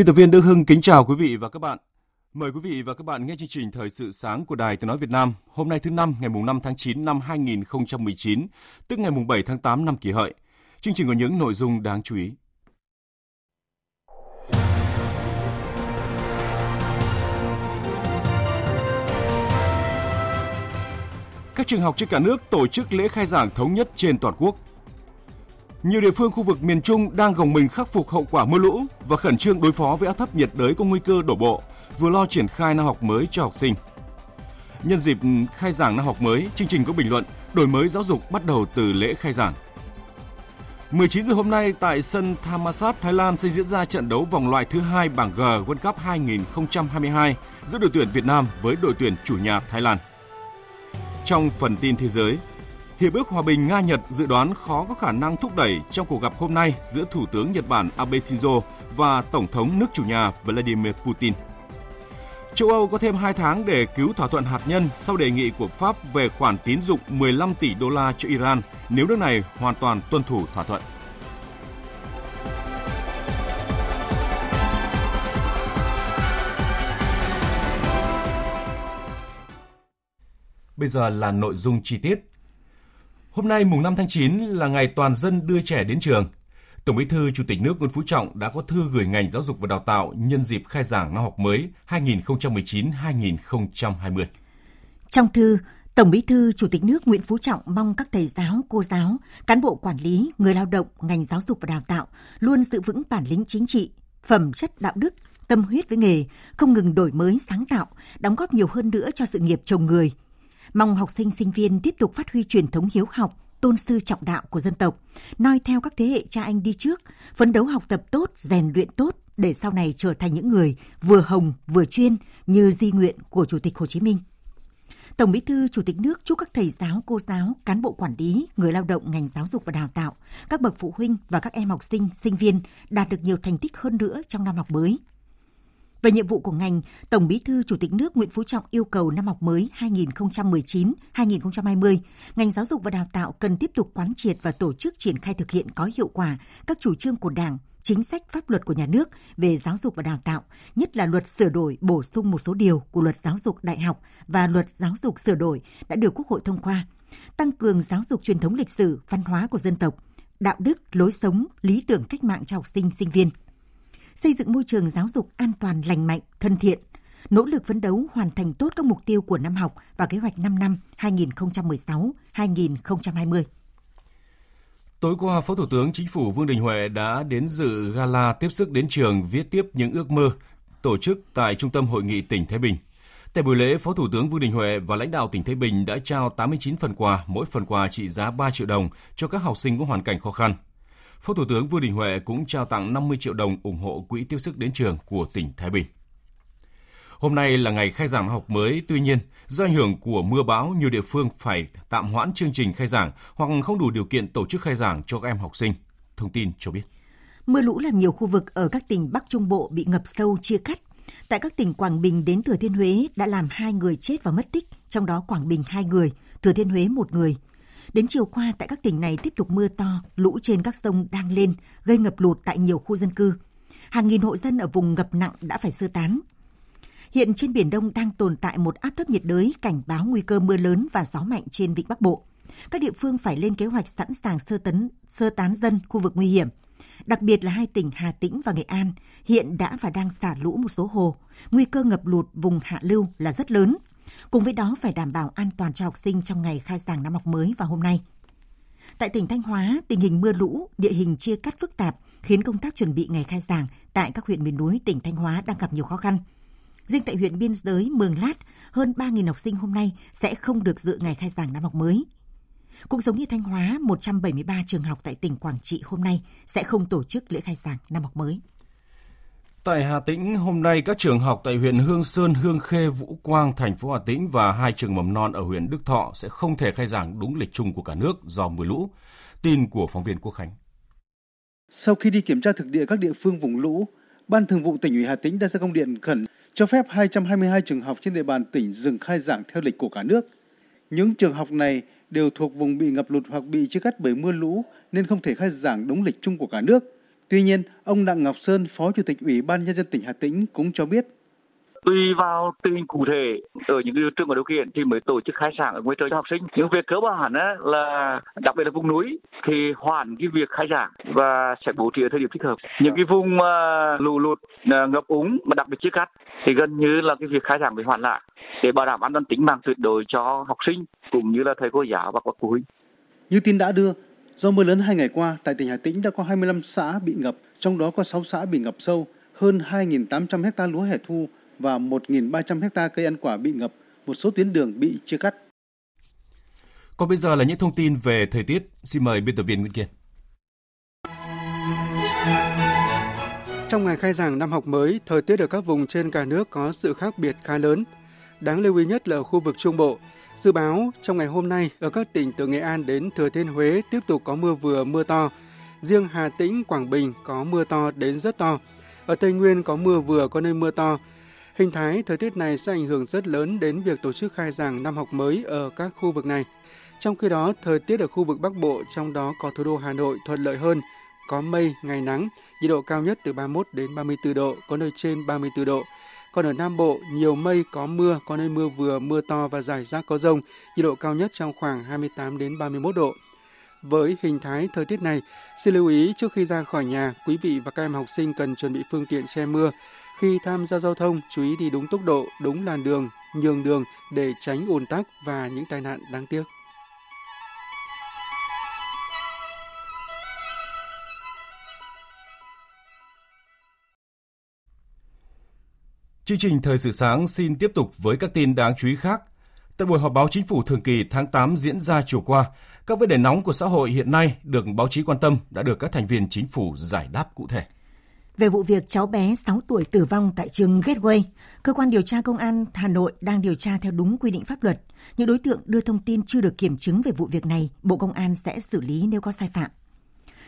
Biên tập viên Đức Hưng kính chào quý vị và các bạn. Mời quý vị và các bạn nghe chương trình Thời sự sáng của Đài Tiếng Nói Việt Nam hôm nay thứ năm ngày mùng 5 tháng 9 năm 2019, tức ngày mùng 7 tháng 8 năm kỷ hợi. Chương trình có những nội dung đáng chú ý. Các trường học trên cả nước tổ chức lễ khai giảng thống nhất trên toàn quốc nhiều địa phương khu vực miền Trung đang gồng mình khắc phục hậu quả mưa lũ và khẩn trương đối phó với áp thấp nhiệt đới có nguy cơ đổ bộ, vừa lo triển khai năm học mới cho học sinh. Nhân dịp khai giảng năm học mới, chương trình có bình luận đổi mới giáo dục bắt đầu từ lễ khai giảng. 19 giờ hôm nay tại sân Thammasat, Thái Lan sẽ diễn ra trận đấu vòng loại thứ hai bảng G World Cup 2022 giữa đội tuyển Việt Nam với đội tuyển chủ nhà Thái Lan. Trong phần tin thế giới, Hiệp ước Hòa bình Nga-Nhật dự đoán khó có khả năng thúc đẩy trong cuộc gặp hôm nay giữa Thủ tướng Nhật Bản Abe Shinzo và Tổng thống nước chủ nhà Vladimir Putin. Châu Âu có thêm 2 tháng để cứu thỏa thuận hạt nhân sau đề nghị của Pháp về khoản tín dụng 15 tỷ đô la cho Iran nếu nước này hoàn toàn tuân thủ thỏa thuận. Bây giờ là nội dung chi tiết. Hôm nay mùng 5 tháng 9 là ngày toàn dân đưa trẻ đến trường. Tổng Bí thư Chủ tịch nước Nguyễn Phú Trọng đã có thư gửi ngành giáo dục và đào tạo nhân dịp khai giảng năm học mới 2019-2020. Trong thư, Tổng Bí thư Chủ tịch nước Nguyễn Phú Trọng mong các thầy giáo, cô giáo, cán bộ quản lý, người lao động, ngành giáo dục và đào tạo luôn giữ vững bản lĩnh chính trị, phẩm chất đạo đức, tâm huyết với nghề, không ngừng đổi mới sáng tạo, đóng góp nhiều hơn nữa cho sự nghiệp chồng người, Mong học sinh sinh viên tiếp tục phát huy truyền thống hiếu học, tôn sư trọng đạo của dân tộc, noi theo các thế hệ cha anh đi trước, phấn đấu học tập tốt, rèn luyện tốt để sau này trở thành những người vừa hồng vừa chuyên như di nguyện của Chủ tịch Hồ Chí Minh. Tổng Bí thư Chủ tịch nước chúc các thầy giáo, cô giáo, cán bộ quản lý, người lao động ngành giáo dục và đào tạo, các bậc phụ huynh và các em học sinh, sinh viên đạt được nhiều thành tích hơn nữa trong năm học mới. Về nhiệm vụ của ngành, Tổng Bí thư Chủ tịch nước Nguyễn Phú Trọng yêu cầu năm học mới 2019-2020, ngành giáo dục và đào tạo cần tiếp tục quán triệt và tổ chức triển khai thực hiện có hiệu quả các chủ trương của Đảng, chính sách pháp luật của nhà nước về giáo dục và đào tạo, nhất là luật sửa đổi bổ sung một số điều của luật giáo dục đại học và luật giáo dục sửa đổi đã được Quốc hội thông qua, tăng cường giáo dục truyền thống lịch sử, văn hóa của dân tộc, đạo đức, lối sống, lý tưởng cách mạng cho học sinh, sinh viên – xây dựng môi trường giáo dục an toàn lành mạnh, thân thiện, nỗ lực phấn đấu hoàn thành tốt các mục tiêu của năm học và kế hoạch 5 năm 2016-2020. Tối qua, Phó Thủ tướng Chính phủ Vương Đình Huệ đã đến dự gala tiếp sức đến trường viết tiếp những ước mơ tổ chức tại Trung tâm Hội nghị tỉnh Thái Bình. Tại buổi lễ, Phó Thủ tướng Vương Đình Huệ và lãnh đạo tỉnh Thái Bình đã trao 89 phần quà, mỗi phần quà trị giá 3 triệu đồng cho các học sinh có hoàn cảnh khó khăn. Phó Thủ tướng Vương Đình Huệ cũng trao tặng 50 triệu đồng ủng hộ quỹ tiếp sức đến trường của tỉnh Thái Bình. Hôm nay là ngày khai giảng học mới, tuy nhiên, do ảnh hưởng của mưa bão, nhiều địa phương phải tạm hoãn chương trình khai giảng hoặc không đủ điều kiện tổ chức khai giảng cho các em học sinh. Thông tin cho biết. Mưa lũ làm nhiều khu vực ở các tỉnh Bắc Trung Bộ bị ngập sâu chia cắt. Tại các tỉnh Quảng Bình đến Thừa Thiên Huế đã làm hai người chết và mất tích, trong đó Quảng Bình hai người, Thừa Thiên Huế một người, Đến chiều qua, tại các tỉnh này tiếp tục mưa to, lũ trên các sông đang lên, gây ngập lụt tại nhiều khu dân cư. Hàng nghìn hộ dân ở vùng ngập nặng đã phải sơ tán. Hiện trên Biển Đông đang tồn tại một áp thấp nhiệt đới cảnh báo nguy cơ mưa lớn và gió mạnh trên vịnh Bắc Bộ. Các địa phương phải lên kế hoạch sẵn sàng sơ tấn, sơ tán dân khu vực nguy hiểm. Đặc biệt là hai tỉnh Hà Tĩnh và Nghệ An hiện đã và đang xả lũ một số hồ. Nguy cơ ngập lụt vùng hạ lưu là rất lớn – Cùng với đó phải đảm bảo an toàn cho học sinh trong ngày khai giảng năm học mới và hôm nay. Tại tỉnh Thanh Hóa, tình hình mưa lũ, địa hình chia cắt phức tạp khiến công tác chuẩn bị ngày khai giảng tại các huyện miền núi tỉnh Thanh Hóa đang gặp nhiều khó khăn. Riêng tại huyện biên giới Mường Lát, hơn 3.000 học sinh hôm nay sẽ không được dự ngày khai giảng năm học mới. Cũng giống như Thanh Hóa, 173 trường học tại tỉnh Quảng Trị hôm nay sẽ không tổ chức lễ khai giảng năm học mới. Tại Hà Tĩnh, hôm nay các trường học tại huyện Hương Sơn, Hương Khê, Vũ Quang, thành phố Hà Tĩnh và hai trường mầm non ở huyện Đức Thọ sẽ không thể khai giảng đúng lịch chung của cả nước do mưa lũ. Tin của phóng viên Quốc Khánh. Sau khi đi kiểm tra thực địa các địa phương vùng lũ, Ban Thường vụ tỉnh ủy Hà Tĩnh đã ra công điện khẩn cho phép 222 trường học trên địa bàn tỉnh dừng khai giảng theo lịch của cả nước. Những trường học này đều thuộc vùng bị ngập lụt hoặc bị chia cắt bởi mưa lũ nên không thể khai giảng đúng lịch chung của cả nước. Tuy nhiên, ông Đặng Ngọc Sơn, Phó Chủ tịch Ủy ban Nhân dân tỉnh Hà Tĩnh cũng cho biết. Tùy vào tình hình cụ thể ở những trường có điều kiện thì mới tổ chức khai giảng ở ngoài trời cho học sinh. Nhưng việc cơ bản á, là đặc biệt là vùng núi thì hoàn cái việc khai giảng và sẽ bố trí ở thời điểm thích hợp. Những cái vùng mà lũ lụt à, ngập úng mà đặc biệt chia cắt thì gần như là cái việc khai giảng phải hoàn lại để bảo đảm an toàn tính mạng tuyệt đối cho học sinh cũng như là thầy cô giáo và các phụ huynh. Như tin đã đưa, do mưa lớn hai ngày qua, tại tỉnh Hà Tĩnh đã có 25 xã bị ngập, trong đó có 6 xã bị ngập sâu, hơn 2.800 hecta lúa hẻ thu và 1.300 hecta cây ăn quả bị ngập, một số tuyến đường bị chia cắt. Còn bây giờ là những thông tin về thời tiết. Xin mời biên tập viên Nguyễn Kiên. Trong ngày khai giảng năm học mới, thời tiết ở các vùng trên cả nước có sự khác biệt khá lớn. Đáng lưu ý nhất là ở khu vực Trung Bộ. Dự báo trong ngày hôm nay ở các tỉnh từ Nghệ An đến Thừa Thiên Huế tiếp tục có mưa vừa mưa to. Riêng Hà Tĩnh, Quảng Bình có mưa to đến rất to. Ở Tây Nguyên có mưa vừa có nơi mưa to. Hình thái thời tiết này sẽ ảnh hưởng rất lớn đến việc tổ chức khai giảng năm học mới ở các khu vực này. Trong khi đó, thời tiết ở khu vực Bắc Bộ, trong đó có thủ đô Hà Nội thuận lợi hơn, có mây, ngày nắng, nhiệt độ cao nhất từ 31 đến 34 độ, có nơi trên 34 độ. Còn ở Nam Bộ, nhiều mây, có mưa, có nơi mưa vừa, mưa to và rải rác có rông, nhiệt độ cao nhất trong khoảng 28 đến 31 độ. Với hình thái thời tiết này, xin lưu ý trước khi ra khỏi nhà, quý vị và các em học sinh cần chuẩn bị phương tiện che mưa. Khi tham gia giao thông, chú ý đi đúng tốc độ, đúng làn đường, nhường đường để tránh ùn tắc và những tai nạn đáng tiếc. Chương trình Thời sự sáng xin tiếp tục với các tin đáng chú ý khác. Tại buổi họp báo chính phủ thường kỳ tháng 8 diễn ra chiều qua, các vấn đề nóng của xã hội hiện nay được báo chí quan tâm đã được các thành viên chính phủ giải đáp cụ thể. Về vụ việc cháu bé 6 tuổi tử vong tại trường Gateway, cơ quan điều tra công an Hà Nội đang điều tra theo đúng quy định pháp luật. Những đối tượng đưa thông tin chưa được kiểm chứng về vụ việc này, Bộ Công an sẽ xử lý nếu có sai phạm.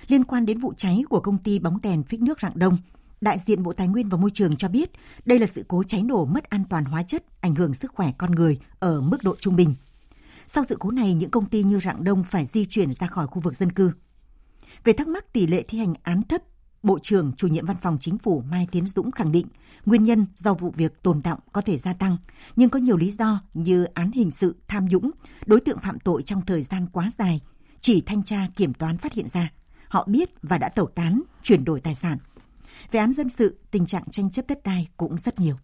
Liên quan đến vụ cháy của công ty bóng đèn phích nước Rạng Đông, đại diện Bộ Tài nguyên và Môi trường cho biết đây là sự cố cháy nổ mất an toàn hóa chất, ảnh hưởng sức khỏe con người ở mức độ trung bình. Sau sự cố này, những công ty như Rạng Đông phải di chuyển ra khỏi khu vực dân cư. Về thắc mắc tỷ lệ thi hành án thấp, Bộ trưởng chủ nhiệm văn phòng chính phủ Mai Tiến Dũng khẳng định nguyên nhân do vụ việc tồn động có thể gia tăng, nhưng có nhiều lý do như án hình sự, tham nhũng, đối tượng phạm tội trong thời gian quá dài, chỉ thanh tra kiểm toán phát hiện ra. Họ biết và đã tẩu tán, chuyển đổi tài sản. Về án dân sự, tình trạng tranh chấp đất đai cũng rất nhiều.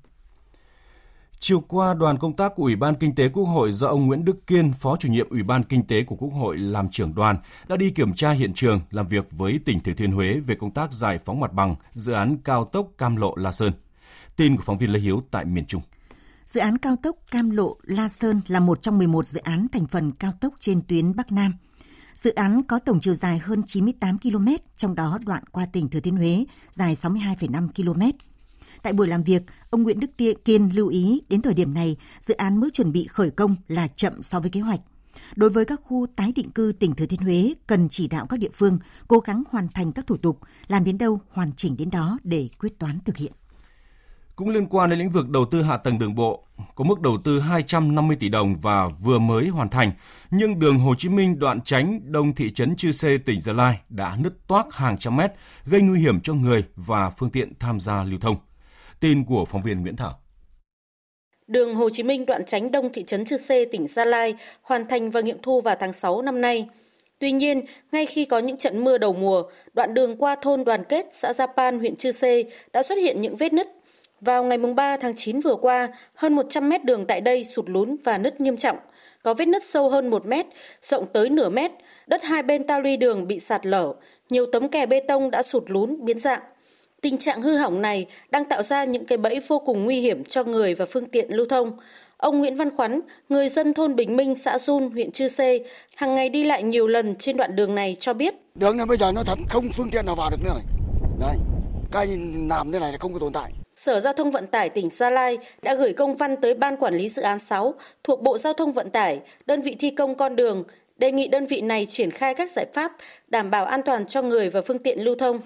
Chiều qua, đoàn công tác của Ủy ban Kinh tế Quốc hội do ông Nguyễn Đức Kiên, Phó chủ nhiệm Ủy ban Kinh tế của Quốc hội làm trưởng đoàn, đã đi kiểm tra hiện trường làm việc với tỉnh Thừa Thiên Huế về công tác giải phóng mặt bằng dự án cao tốc Cam Lộ La Sơn. Tin của phóng viên Lê Hiếu tại miền Trung. Dự án cao tốc Cam Lộ La Sơn là một trong 11 dự án thành phần cao tốc trên tuyến Bắc Nam. Dự án có tổng chiều dài hơn 98 km, trong đó đoạn qua tỉnh Thừa Thiên Huế dài 62,5 km. Tại buổi làm việc, ông Nguyễn Đức Kiên lưu ý đến thời điểm này, dự án mới chuẩn bị khởi công là chậm so với kế hoạch. Đối với các khu tái định cư tỉnh Thừa Thiên Huế cần chỉ đạo các địa phương cố gắng hoàn thành các thủ tục, làm đến đâu hoàn chỉnh đến đó để quyết toán thực hiện. Cũng liên quan đến lĩnh vực đầu tư hạ tầng đường bộ, có mức đầu tư 250 tỷ đồng và vừa mới hoàn thành, nhưng đường Hồ Chí Minh đoạn tránh đông thị trấn Chư Sê, tỉnh Gia Lai đã nứt toác hàng trăm mét, gây nguy hiểm cho người và phương tiện tham gia lưu thông. Tin của phóng viên Nguyễn Thảo. Đường Hồ Chí Minh đoạn tránh đông thị trấn Chư Sê, tỉnh Gia Lai hoàn thành và nghiệm thu vào tháng 6 năm nay. Tuy nhiên, ngay khi có những trận mưa đầu mùa, đoạn đường qua thôn Đoàn Kết, xã Gia Pan, huyện Chư Sê đã xuất hiện những vết nứt. Vào ngày 3 tháng 9 vừa qua, hơn 100 mét đường tại đây sụt lún và nứt nghiêm trọng. có vết nứt sâu hơn 1 mét, rộng tới nửa mét, đất hai bên ta luy đường bị sạt lở, nhiều tấm kè bê tông đã sụt lún, biến dạng. Tình trạng hư hỏng này đang tạo ra những cái bẫy vô cùng nguy hiểm cho người và phương tiện lưu thông. Ông Nguyễn Văn Khoắn, người dân thôn Bình Minh, xã Dun, huyện Chư Sê, hàng ngày đi lại nhiều lần trên đoạn đường này cho biết. Đường này bây giờ nó thật không phương tiện nào vào được nữa rồi. Đây, cái làm thế này là không có tồn tại. Sở Giao thông Vận tải tỉnh Gia Lai đã gửi công văn tới Ban Quản lý Dự án 6 thuộc Bộ Giao thông Vận tải, đơn vị thi công con đường, đề nghị đơn vị này triển khai các giải pháp đảm bảo an toàn cho người và phương tiện lưu thông.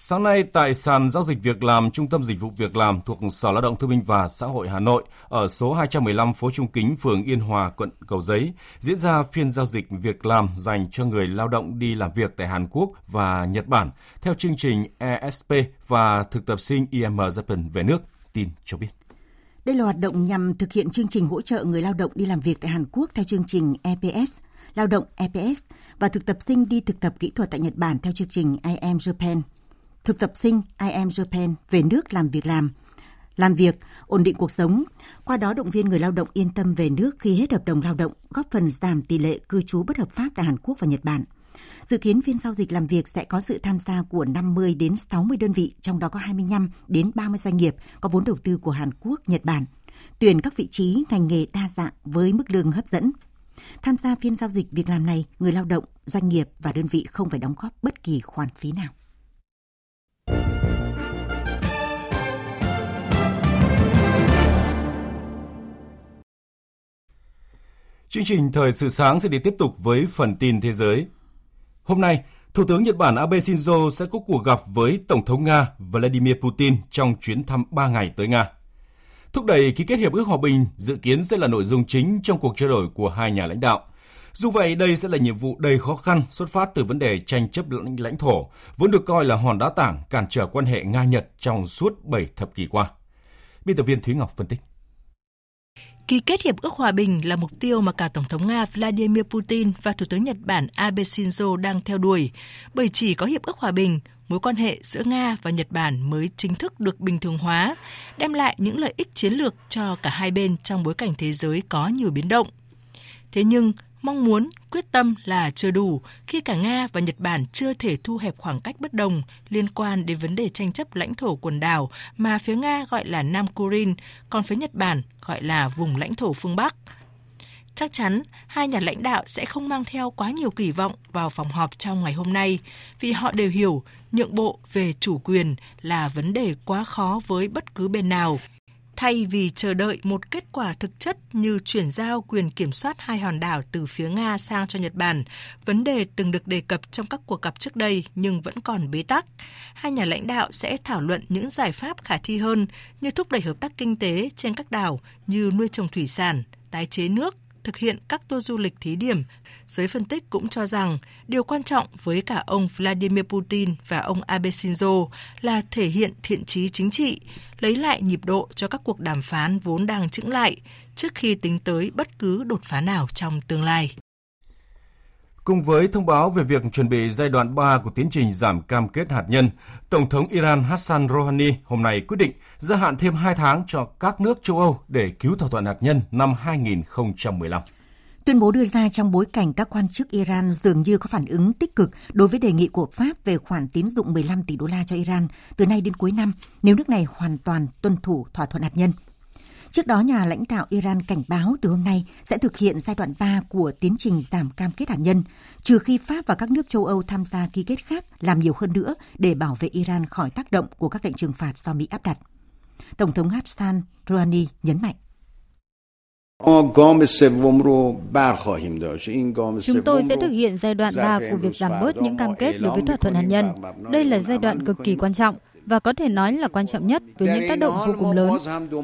Sáng nay tại sàn giao dịch việc làm Trung tâm Dịch vụ Việc làm thuộc Sở Lao động Thương binh và Xã hội Hà Nội ở số 215 phố Trung Kính, phường Yên Hòa, quận Cầu Giấy diễn ra phiên giao dịch việc làm dành cho người lao động đi làm việc tại Hàn Quốc và Nhật Bản theo chương trình ESP và thực tập sinh IM Japan về nước. Tin cho biết. Đây là hoạt động nhằm thực hiện chương trình hỗ trợ người lao động đi làm việc tại Hàn Quốc theo chương trình EPS, lao động EPS và thực tập sinh đi thực tập kỹ thuật tại Nhật Bản theo chương trình IM Japan thực tập sinh I Am Japan về nước làm việc làm, làm việc, ổn định cuộc sống, qua đó động viên người lao động yên tâm về nước khi hết hợp đồng lao động, góp phần giảm tỷ lệ cư trú bất hợp pháp tại Hàn Quốc và Nhật Bản. Dự kiến phiên giao dịch làm việc sẽ có sự tham gia của 50 đến 60 đơn vị, trong đó có 25 đến 30 doanh nghiệp có vốn đầu tư của Hàn Quốc, Nhật Bản. Tuyển các vị trí ngành nghề đa dạng với mức lương hấp dẫn. Tham gia phiên giao dịch việc làm này, người lao động, doanh nghiệp và đơn vị không phải đóng góp bất kỳ khoản phí nào. Chương trình Thời sự sáng sẽ đi tiếp tục với phần tin thế giới. Hôm nay, Thủ tướng Nhật Bản Abe Shinzo sẽ có cuộc gặp với Tổng thống Nga Vladimir Putin trong chuyến thăm 3 ngày tới Nga. Thúc đẩy ký kết hiệp ước hòa bình dự kiến sẽ là nội dung chính trong cuộc trao đổi của hai nhà lãnh đạo. Dù vậy, đây sẽ là nhiệm vụ đầy khó khăn xuất phát từ vấn đề tranh chấp lãnh, lãnh thổ, vốn được coi là hòn đá tảng cản trở quan hệ Nga-Nhật trong suốt 7 thập kỷ qua. Biên tập viên Thúy Ngọc phân tích. Ký kết hiệp ước hòa bình là mục tiêu mà cả Tổng thống Nga Vladimir Putin và Thủ tướng Nhật Bản Abe Shinzo đang theo đuổi, bởi chỉ có hiệp ước hòa bình, mối quan hệ giữa Nga và Nhật Bản mới chính thức được bình thường hóa, đem lại những lợi ích chiến lược cho cả hai bên trong bối cảnh thế giới có nhiều biến động. Thế nhưng, mong muốn, quyết tâm là chưa đủ khi cả Nga và Nhật Bản chưa thể thu hẹp khoảng cách bất đồng liên quan đến vấn đề tranh chấp lãnh thổ quần đảo mà phía Nga gọi là Nam Kurin, còn phía Nhật Bản gọi là vùng lãnh thổ phương Bắc. Chắc chắn, hai nhà lãnh đạo sẽ không mang theo quá nhiều kỳ vọng vào phòng họp trong ngày hôm nay, vì họ đều hiểu nhượng bộ về chủ quyền là vấn đề quá khó với bất cứ bên nào thay vì chờ đợi một kết quả thực chất như chuyển giao quyền kiểm soát hai hòn đảo từ phía Nga sang cho Nhật Bản, vấn đề từng được đề cập trong các cuộc gặp trước đây nhưng vẫn còn bế tắc. Hai nhà lãnh đạo sẽ thảo luận những giải pháp khả thi hơn như thúc đẩy hợp tác kinh tế trên các đảo như nuôi trồng thủy sản, tái chế nước, thực hiện các tour du lịch thí điểm, giới phân tích cũng cho rằng điều quan trọng với cả ông Vladimir Putin và ông Abe Shinzo là thể hiện thiện trí chính trị, lấy lại nhịp độ cho các cuộc đàm phán vốn đang chững lại trước khi tính tới bất cứ đột phá nào trong tương lai. Cùng với thông báo về việc chuẩn bị giai đoạn 3 của tiến trình giảm cam kết hạt nhân, Tổng thống Iran Hassan Rouhani hôm nay quyết định gia hạn thêm 2 tháng cho các nước châu Âu để cứu thỏa thuận hạt nhân năm 2015. Tuyên bố đưa ra trong bối cảnh các quan chức Iran dường như có phản ứng tích cực đối với đề nghị của Pháp về khoản tín dụng 15 tỷ đô la cho Iran từ nay đến cuối năm nếu nước này hoàn toàn tuân thủ thỏa thuận hạt nhân. Trước đó, nhà lãnh đạo Iran cảnh báo từ hôm nay sẽ thực hiện giai đoạn 3 của tiến trình giảm cam kết hạt nhân, trừ khi Pháp và các nước châu Âu tham gia ký kết khác làm nhiều hơn nữa để bảo vệ Iran khỏi tác động của các lệnh trừng phạt do Mỹ áp đặt. Tổng thống Hassan Rouhani nhấn mạnh. Chúng tôi sẽ thực hiện giai đoạn 3 của việc giảm bớt những cam kết đối với thỏa thuận hạt nhân. Đây là giai đoạn cực kỳ quan trọng và có thể nói là quan trọng nhất với những tác động vô cùng lớn.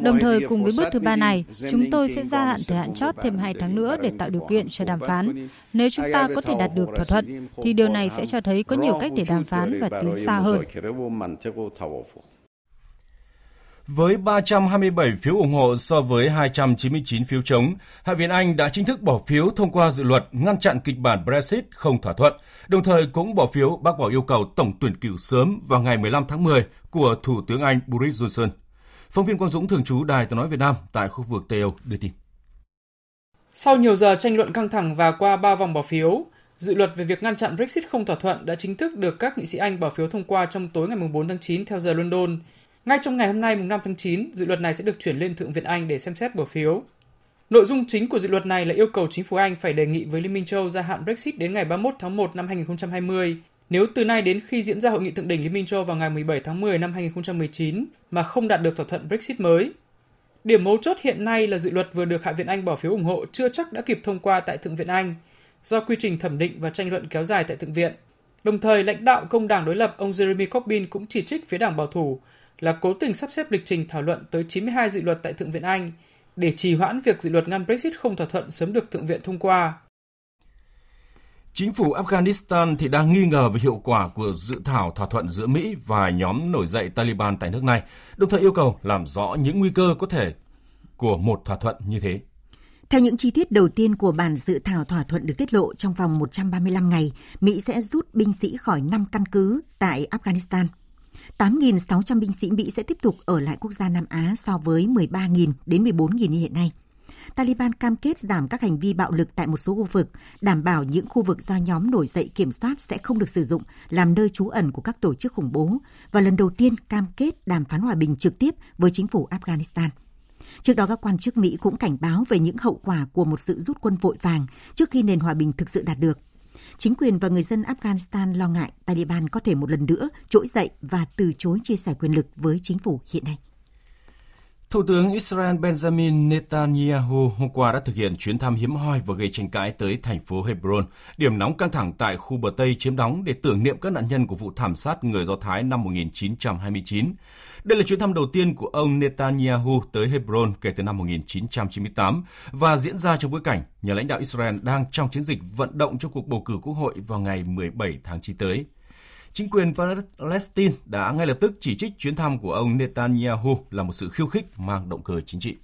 Đồng thời cùng với bước thứ ba này, chúng tôi sẽ gia hạn thời hạn chót thêm 2 tháng nữa để tạo điều kiện cho đàm phán. Nếu chúng ta có thể đạt được thỏa thuận, thì điều này sẽ cho thấy có nhiều cách để đàm phán và tiến xa hơn. Với 327 phiếu ủng hộ so với 299 phiếu chống, Hạ viện Anh đã chính thức bỏ phiếu thông qua dự luật ngăn chặn kịch bản Brexit không thỏa thuận, đồng thời cũng bỏ phiếu bác bỏ yêu cầu tổng tuyển cử sớm vào ngày 15 tháng 10 của Thủ tướng Anh Boris Johnson. Phóng viên Quang Dũng thường trú Đài tiếng nói Việt Nam tại khu vực Tây Âu đưa tin. Sau nhiều giờ tranh luận căng thẳng và qua 3 vòng bỏ phiếu, dự luật về việc ngăn chặn Brexit không thỏa thuận đã chính thức được các nghị sĩ Anh bỏ phiếu thông qua trong tối ngày 4 tháng 9 theo giờ London. Ngay trong ngày hôm nay mùng 5 tháng 9, dự luật này sẽ được chuyển lên Thượng viện Anh để xem xét bỏ phiếu. Nội dung chính của dự luật này là yêu cầu chính phủ Anh phải đề nghị với Liên minh châu gia hạn Brexit đến ngày 31 tháng 1 năm 2020 nếu từ nay đến khi diễn ra hội nghị thượng đỉnh Liên minh châu vào ngày 17 tháng 10 năm 2019 mà không đạt được thỏa thuận Brexit mới. Điểm mấu chốt hiện nay là dự luật vừa được Hạ viện Anh bỏ phiếu ủng hộ chưa chắc đã kịp thông qua tại Thượng viện Anh do quy trình thẩm định và tranh luận kéo dài tại Thượng viện. Đồng thời, lãnh đạo công đảng đối lập ông Jeremy Corbyn cũng chỉ trích phía đảng bảo thủ là cố tình sắp xếp lịch trình thảo luận tới 92 dự luật tại Thượng viện Anh để trì hoãn việc dự luật ngăn Brexit không thỏa thuận sớm được Thượng viện thông qua. Chính phủ Afghanistan thì đang nghi ngờ về hiệu quả của dự thảo thỏa thuận giữa Mỹ và nhóm nổi dậy Taliban tại nước này, đồng thời yêu cầu làm rõ những nguy cơ có thể của một thỏa thuận như thế. Theo những chi tiết đầu tiên của bản dự thảo thỏa thuận được tiết lộ trong vòng 135 ngày, Mỹ sẽ rút binh sĩ khỏi 5 căn cứ tại Afghanistan. 8.600 binh sĩ Mỹ sẽ tiếp tục ở lại quốc gia Nam Á so với 13.000 đến 14.000 như hiện nay. Taliban cam kết giảm các hành vi bạo lực tại một số khu vực, đảm bảo những khu vực do nhóm nổi dậy kiểm soát sẽ không được sử dụng làm nơi trú ẩn của các tổ chức khủng bố và lần đầu tiên cam kết đàm phán hòa bình trực tiếp với chính phủ Afghanistan. Trước đó các quan chức Mỹ cũng cảnh báo về những hậu quả của một sự rút quân vội vàng trước khi nền hòa bình thực sự đạt được. Chính quyền và người dân Afghanistan lo ngại Taliban có thể một lần nữa trỗi dậy và từ chối chia sẻ quyền lực với chính phủ hiện nay. Thủ tướng Israel Benjamin Netanyahu hôm qua đã thực hiện chuyến thăm hiếm hoi và gây tranh cãi tới thành phố Hebron, điểm nóng căng thẳng tại khu bờ Tây chiếm đóng để tưởng niệm các nạn nhân của vụ thảm sát người Do Thái năm 1929. Đây là chuyến thăm đầu tiên của ông Netanyahu tới Hebron kể từ năm 1998 và diễn ra trong bối cảnh nhà lãnh đạo Israel đang trong chiến dịch vận động cho cuộc bầu cử quốc hội vào ngày 17 tháng 9 tới. Chính quyền Palestine đã ngay lập tức chỉ trích chuyến thăm của ông Netanyahu là một sự khiêu khích mang động cơ chính trị.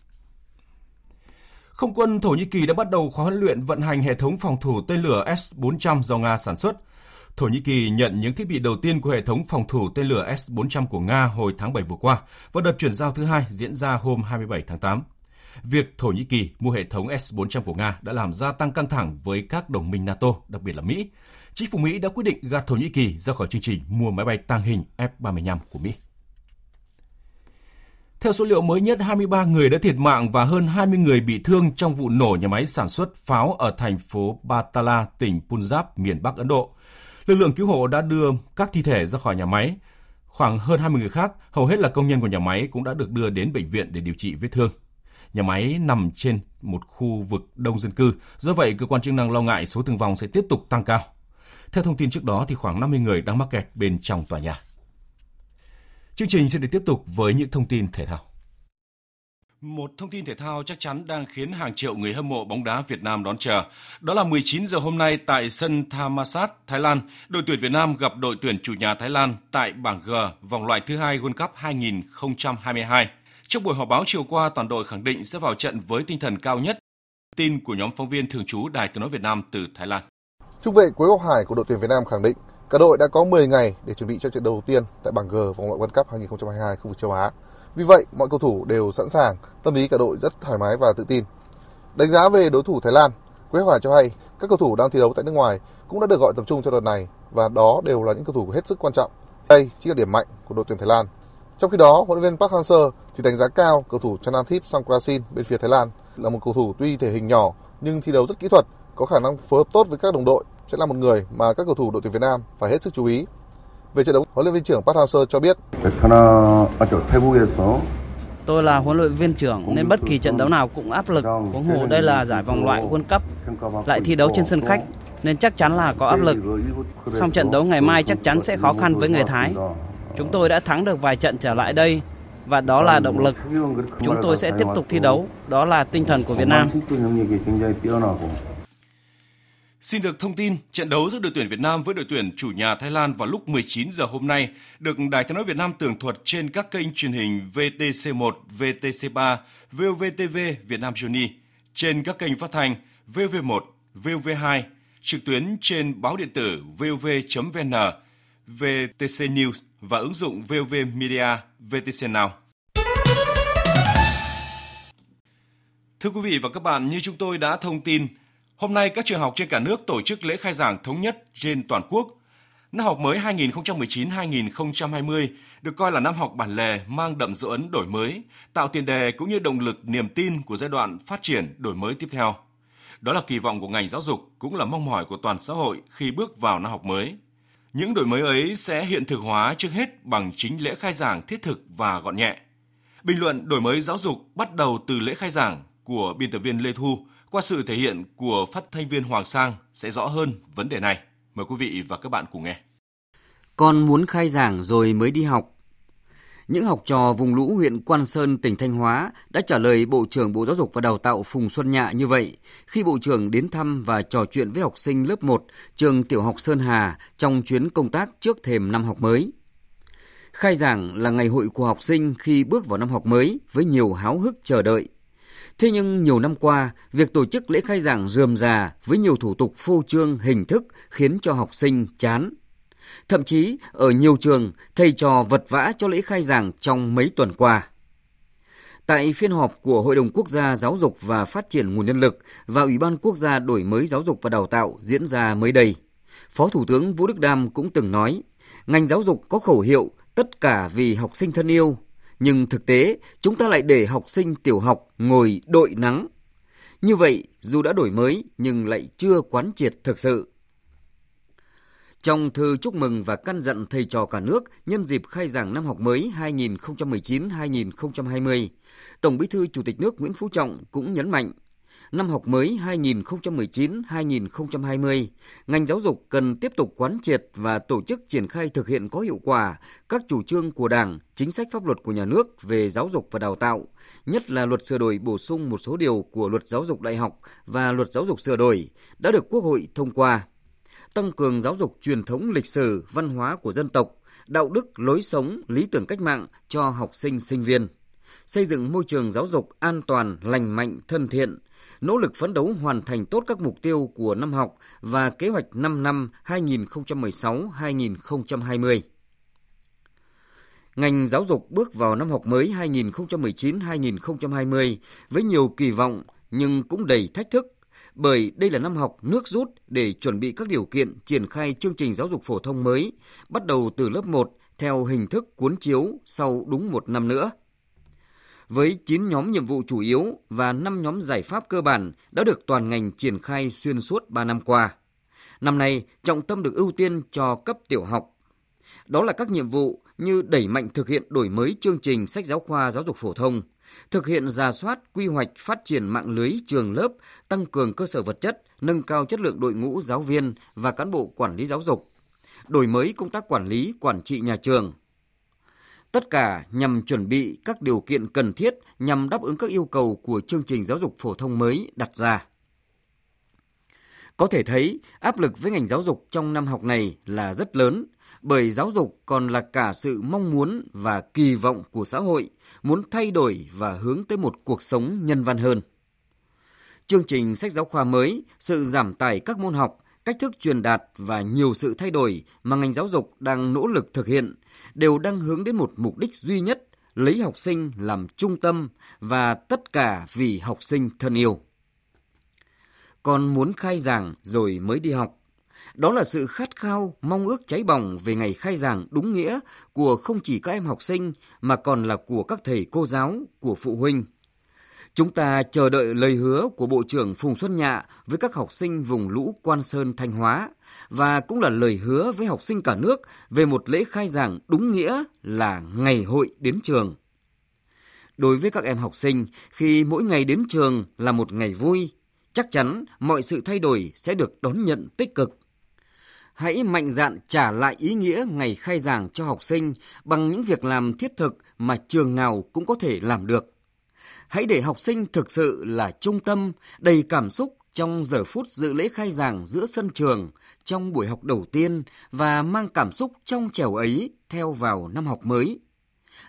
Không quân Thổ Nhĩ Kỳ đã bắt đầu khóa huấn luyện vận hành hệ thống phòng thủ tên lửa S-400 do Nga sản xuất. Thổ Nhĩ Kỳ nhận những thiết bị đầu tiên của hệ thống phòng thủ tên lửa S-400 của Nga hồi tháng 7 vừa qua và đợt chuyển giao thứ hai diễn ra hôm 27 tháng 8. Việc Thổ Nhĩ Kỳ mua hệ thống S-400 của Nga đã làm gia tăng căng thẳng với các đồng minh NATO, đặc biệt là Mỹ, chính phủ Mỹ đã quyết định gạt Thổ Nhĩ Kỳ ra khỏi chương trình mua máy bay tàng hình F-35 của Mỹ. Theo số liệu mới nhất, 23 người đã thiệt mạng và hơn 20 người bị thương trong vụ nổ nhà máy sản xuất pháo ở thành phố Batala, tỉnh Punjab, miền Bắc Ấn Độ. Lực lượng cứu hộ đã đưa các thi thể ra khỏi nhà máy. Khoảng hơn 20 người khác, hầu hết là công nhân của nhà máy cũng đã được đưa đến bệnh viện để điều trị vết thương. Nhà máy nằm trên một khu vực đông dân cư, do vậy cơ quan chức năng lo ngại số thương vong sẽ tiếp tục tăng cao. Theo thông tin trước đó thì khoảng 50 người đang mắc kẹt bên trong tòa nhà. Chương trình sẽ được tiếp tục với những thông tin thể thao. Một thông tin thể thao chắc chắn đang khiến hàng triệu người hâm mộ bóng đá Việt Nam đón chờ. Đó là 19 giờ hôm nay tại sân Thammasat, Thái Lan, đội tuyển Việt Nam gặp đội tuyển chủ nhà Thái Lan tại bảng G vòng loại thứ hai World Cup 2022. Trong buổi họp báo chiều qua, toàn đội khẳng định sẽ vào trận với tinh thần cao nhất. Tin của nhóm phóng viên thường trú Đài Tiếng nói Việt Nam từ Thái Lan. Trung vệ Quế Ngọc Hải của đội tuyển Việt Nam khẳng định cả đội đã có 10 ngày để chuẩn bị cho trận đầu tiên tại bảng G vòng loại World Cup 2022 khu vực châu Á. Vì vậy, mọi cầu thủ đều sẵn sàng, tâm lý cả đội rất thoải mái và tự tin. Đánh giá về đối thủ Thái Lan, Quế Hoài cho hay các cầu thủ đang thi đấu tại nước ngoài cũng đã được gọi tập trung cho đợt này và đó đều là những cầu thủ hết sức quan trọng. Đây chính là điểm mạnh của đội tuyển Thái Lan. Trong khi đó, huấn luyện viên Park Hang-seo thì đánh giá cao cầu thủ Chanathip Songkrasin bên phía Thái Lan là một cầu thủ tuy thể hình nhỏ nhưng thi đấu rất kỹ thuật, có khả năng phối hợp tốt với các đồng đội sẽ là một người mà các cầu thủ đội tuyển Việt Nam phải hết sức chú ý. Về trận đấu, huấn luyện viên trưởng Park Hang-seo cho biết. Tôi là huấn luyện viên trưởng nên bất kỳ trận đấu nào cũng áp lực. Huống hồ đây là giải vòng loại World Cup, lại thi đấu trên sân khách nên chắc chắn là có áp lực. Song trận đấu ngày mai chắc chắn sẽ khó khăn với người Thái. Chúng tôi đã thắng được vài trận trở lại đây và đó là động lực. Chúng tôi sẽ tiếp tục thi đấu, đó là tinh thần của Việt Nam. Xin được thông tin, trận đấu giữa đội tuyển Việt Nam với đội tuyển chủ nhà Thái Lan vào lúc 19 giờ hôm nay được Đài Tiếng nói Việt Nam tường thuật trên các kênh truyền hình VTC1, VTC3, VOVTV Việt Nam Journey, trên các kênh phát thanh VV1, VV2, trực tuyến trên báo điện tử vov.vn, VTC News và ứng dụng VOV Media VTC Now. Thưa quý vị và các bạn, như chúng tôi đã thông tin, hôm nay các trường học trên cả nước tổ chức lễ khai giảng thống nhất trên toàn quốc. Năm học mới 2019-2020 được coi là năm học bản lề mang đậm dấu ấn đổi mới, tạo tiền đề cũng như động lực niềm tin của giai đoạn phát triển đổi mới tiếp theo. Đó là kỳ vọng của ngành giáo dục, cũng là mong mỏi của toàn xã hội khi bước vào năm học mới. Những đổi mới ấy sẽ hiện thực hóa trước hết bằng chính lễ khai giảng thiết thực và gọn nhẹ. Bình luận đổi mới giáo dục bắt đầu từ lễ khai giảng của biên tập viên Lê Thu qua sự thể hiện của phát thanh viên Hoàng Sang sẽ rõ hơn vấn đề này. Mời quý vị và các bạn cùng nghe. Con muốn khai giảng rồi mới đi học. Những học trò vùng lũ huyện Quan Sơn, tỉnh Thanh Hóa đã trả lời Bộ trưởng Bộ Giáo dục và Đào tạo Phùng Xuân Nhạ như vậy khi Bộ trưởng đến thăm và trò chuyện với học sinh lớp 1 trường tiểu học Sơn Hà trong chuyến công tác trước thềm năm học mới. Khai giảng là ngày hội của học sinh khi bước vào năm học mới với nhiều háo hức chờ đợi. Thế nhưng nhiều năm qua, việc tổ chức lễ khai giảng rườm rà với nhiều thủ tục phô trương hình thức khiến cho học sinh chán. Thậm chí, ở nhiều trường, thầy trò vật vã cho lễ khai giảng trong mấy tuần qua. Tại phiên họp của Hội đồng Quốc gia Giáo dục và Phát triển Nguồn Nhân lực và Ủy ban Quốc gia Đổi mới Giáo dục và Đào tạo diễn ra mới đây, Phó Thủ tướng Vũ Đức Đam cũng từng nói, ngành giáo dục có khẩu hiệu tất cả vì học sinh thân yêu, nhưng thực tế chúng ta lại để học sinh tiểu học ngồi đội nắng. Như vậy, dù đã đổi mới nhưng lại chưa quán triệt thực sự. Trong thư chúc mừng và căn dặn thầy trò cả nước nhân dịp khai giảng năm học mới 2019-2020, Tổng Bí thư Chủ tịch nước Nguyễn Phú Trọng cũng nhấn mạnh năm học mới 2019-2020, ngành giáo dục cần tiếp tục quán triệt và tổ chức triển khai thực hiện có hiệu quả các chủ trương của Đảng, chính sách pháp luật của nhà nước về giáo dục và đào tạo, nhất là luật sửa đổi bổ sung một số điều của luật giáo dục đại học và luật giáo dục sửa đổi đã được Quốc hội thông qua. Tăng cường giáo dục truyền thống lịch sử, văn hóa của dân tộc, đạo đức, lối sống, lý tưởng cách mạng cho học sinh sinh viên xây dựng môi trường giáo dục an toàn, lành mạnh, thân thiện, nỗ lực phấn đấu hoàn thành tốt các mục tiêu của năm học và kế hoạch 5 năm 2016-2020. Ngành giáo dục bước vào năm học mới 2019-2020 với nhiều kỳ vọng nhưng cũng đầy thách thức bởi đây là năm học nước rút để chuẩn bị các điều kiện triển khai chương trình giáo dục phổ thông mới, bắt đầu từ lớp 1 theo hình thức cuốn chiếu sau đúng một năm nữa với 9 nhóm nhiệm vụ chủ yếu và 5 nhóm giải pháp cơ bản đã được toàn ngành triển khai xuyên suốt 3 năm qua. Năm nay, trọng tâm được ưu tiên cho cấp tiểu học. Đó là các nhiệm vụ như đẩy mạnh thực hiện đổi mới chương trình sách giáo khoa giáo dục phổ thông, thực hiện ra soát quy hoạch phát triển mạng lưới trường lớp, tăng cường cơ sở vật chất, nâng cao chất lượng đội ngũ giáo viên và cán bộ quản lý giáo dục, đổi mới công tác quản lý, quản trị nhà trường, Tất cả nhằm chuẩn bị các điều kiện cần thiết nhằm đáp ứng các yêu cầu của chương trình giáo dục phổ thông mới đặt ra. Có thể thấy, áp lực với ngành giáo dục trong năm học này là rất lớn, bởi giáo dục còn là cả sự mong muốn và kỳ vọng của xã hội, muốn thay đổi và hướng tới một cuộc sống nhân văn hơn. Chương trình sách giáo khoa mới, sự giảm tải các môn học cách thức truyền đạt và nhiều sự thay đổi mà ngành giáo dục đang nỗ lực thực hiện đều đang hướng đến một mục đích duy nhất, lấy học sinh làm trung tâm và tất cả vì học sinh thân yêu. Còn muốn khai giảng rồi mới đi học. Đó là sự khát khao, mong ước cháy bỏng về ngày khai giảng đúng nghĩa của không chỉ các em học sinh mà còn là của các thầy cô giáo, của phụ huynh, Chúng ta chờ đợi lời hứa của Bộ trưởng Phùng Xuân Nhạ với các học sinh vùng lũ Quan Sơn Thanh Hóa và cũng là lời hứa với học sinh cả nước về một lễ khai giảng đúng nghĩa là ngày hội đến trường. Đối với các em học sinh, khi mỗi ngày đến trường là một ngày vui, chắc chắn mọi sự thay đổi sẽ được đón nhận tích cực. Hãy mạnh dạn trả lại ý nghĩa ngày khai giảng cho học sinh bằng những việc làm thiết thực mà trường nào cũng có thể làm được Hãy để học sinh thực sự là trung tâm, đầy cảm xúc trong giờ phút dự lễ khai giảng giữa sân trường, trong buổi học đầu tiên và mang cảm xúc trong trẻo ấy theo vào năm học mới.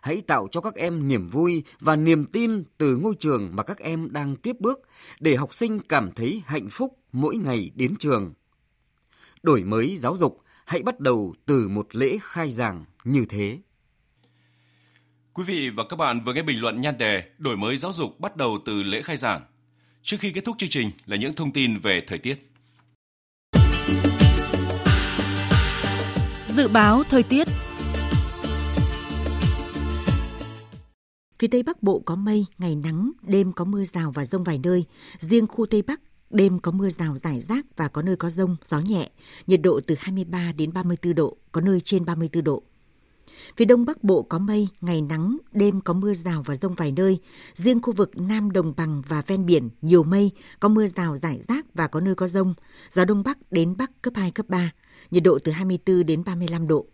Hãy tạo cho các em niềm vui và niềm tin từ ngôi trường mà các em đang tiếp bước để học sinh cảm thấy hạnh phúc mỗi ngày đến trường. Đổi mới giáo dục hãy bắt đầu từ một lễ khai giảng như thế. Quý vị và các bạn vừa nghe bình luận nhan đề Đổi mới giáo dục bắt đầu từ lễ khai giảng. Trước khi kết thúc chương trình là những thông tin về thời tiết. Dự báo thời tiết Phía Tây Bắc Bộ có mây, ngày nắng, đêm có mưa rào và rông vài nơi. Riêng khu Tây Bắc, đêm có mưa rào rải rác và có nơi có rông, gió nhẹ. Nhiệt độ từ 23 đến 34 độ, có nơi trên 34 độ. Phía Đông Bắc Bộ có mây, ngày nắng, đêm có mưa rào và rông vài nơi. Riêng khu vực Nam Đồng Bằng và ven biển nhiều mây, có mưa rào rải rác và có nơi có rông. Gió Đông Bắc đến Bắc cấp 2, cấp 3. Nhiệt độ từ 24 đến 35 độ.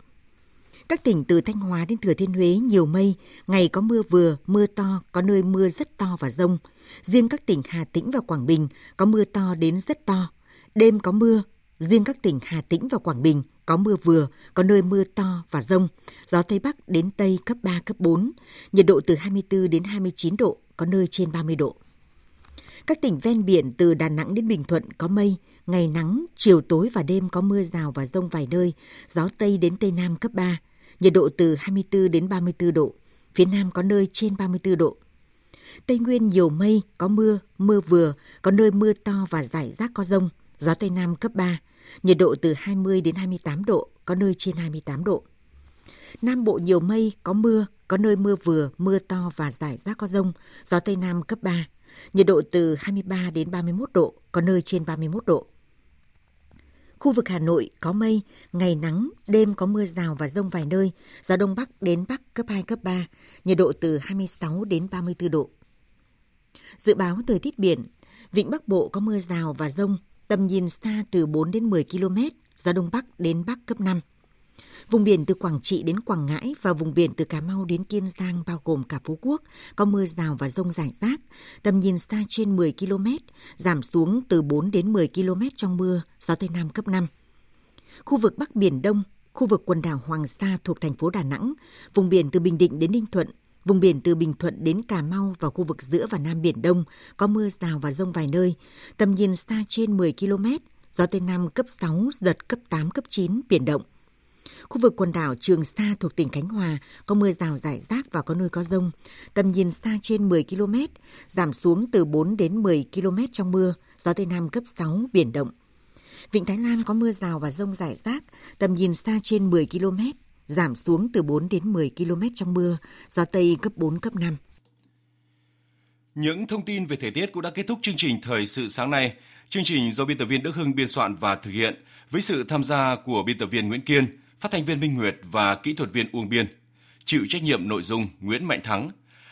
Các tỉnh từ Thanh Hóa đến Thừa Thiên Huế nhiều mây, ngày có mưa vừa, mưa to, có nơi mưa rất to và rông. Riêng các tỉnh Hà Tĩnh và Quảng Bình có mưa to đến rất to. Đêm có mưa, riêng các tỉnh Hà Tĩnh và Quảng Bình có mưa vừa, có nơi mưa to và rông. Gió Tây Bắc đến Tây cấp 3, cấp 4. Nhiệt độ từ 24 đến 29 độ, có nơi trên 30 độ. Các tỉnh ven biển từ Đà Nẵng đến Bình Thuận có mây, ngày nắng, chiều tối và đêm có mưa rào và rông vài nơi, gió Tây đến Tây Nam cấp 3, nhiệt độ từ 24 đến 34 độ, phía Nam có nơi trên 34 độ. Tây Nguyên nhiều mây, có mưa, mưa vừa, có nơi mưa to và rải rác có rông, gió Tây Nam cấp 3, nhiệt độ từ 20 đến 28 độ, có nơi trên 28 độ. Nam Bộ nhiều mây, có mưa, có nơi mưa vừa, mưa to và rải rác có rông, gió Tây Nam cấp 3, nhiệt độ từ 23 đến 31 độ, có nơi trên 31 độ. Khu vực Hà Nội có mây, ngày nắng, đêm có mưa rào và rông vài nơi, gió Đông Bắc đến Bắc cấp 2, cấp 3, nhiệt độ từ 26 đến 34 độ. Dự báo thời tiết biển, vịnh Bắc Bộ có mưa rào và rông, tầm nhìn xa từ 4 đến 10 km, gió Đông Bắc đến Bắc cấp 5. Vùng biển từ Quảng Trị đến Quảng Ngãi và vùng biển từ Cà Mau đến Kiên Giang bao gồm cả Phú Quốc có mưa rào và rông rải rác, tầm nhìn xa trên 10 km, giảm xuống từ 4 đến 10 km trong mưa, gió Tây Nam cấp 5. Khu vực Bắc Biển Đông, khu vực quần đảo Hoàng Sa thuộc thành phố Đà Nẵng, vùng biển từ Bình Định đến Ninh Thuận, vùng biển từ Bình Thuận đến Cà Mau và khu vực giữa và Nam Biển Đông có mưa rào và rông vài nơi, tầm nhìn xa trên 10 km, gió Tây Nam cấp 6, giật cấp 8, cấp 9, biển động. Khu vực quần đảo Trường Sa thuộc tỉnh Khánh Hòa có mưa rào rải rác và có nơi có rông. Tầm nhìn xa trên 10 km, giảm xuống từ 4 đến 10 km trong mưa, gió Tây Nam cấp 6, biển động. Vịnh Thái Lan có mưa rào và rông rải rác, tầm nhìn xa trên 10 km, giảm xuống từ 4 đến 10 km trong mưa, gió Tây cấp 4, cấp 5. Những thông tin về thời tiết cũng đã kết thúc chương trình Thời sự sáng nay. Chương trình do biên tập viên Đức Hưng biên soạn và thực hiện với sự tham gia của biên tập viên Nguyễn Kiên, phát thanh viên Minh Nguyệt và kỹ thuật viên Uông Biên. Chịu trách nhiệm nội dung Nguyễn Mạnh Thắng.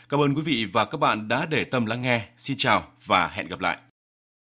Cảm ơn quý vị và các bạn đã để tâm lắng nghe. Xin chào và hẹn gặp lại.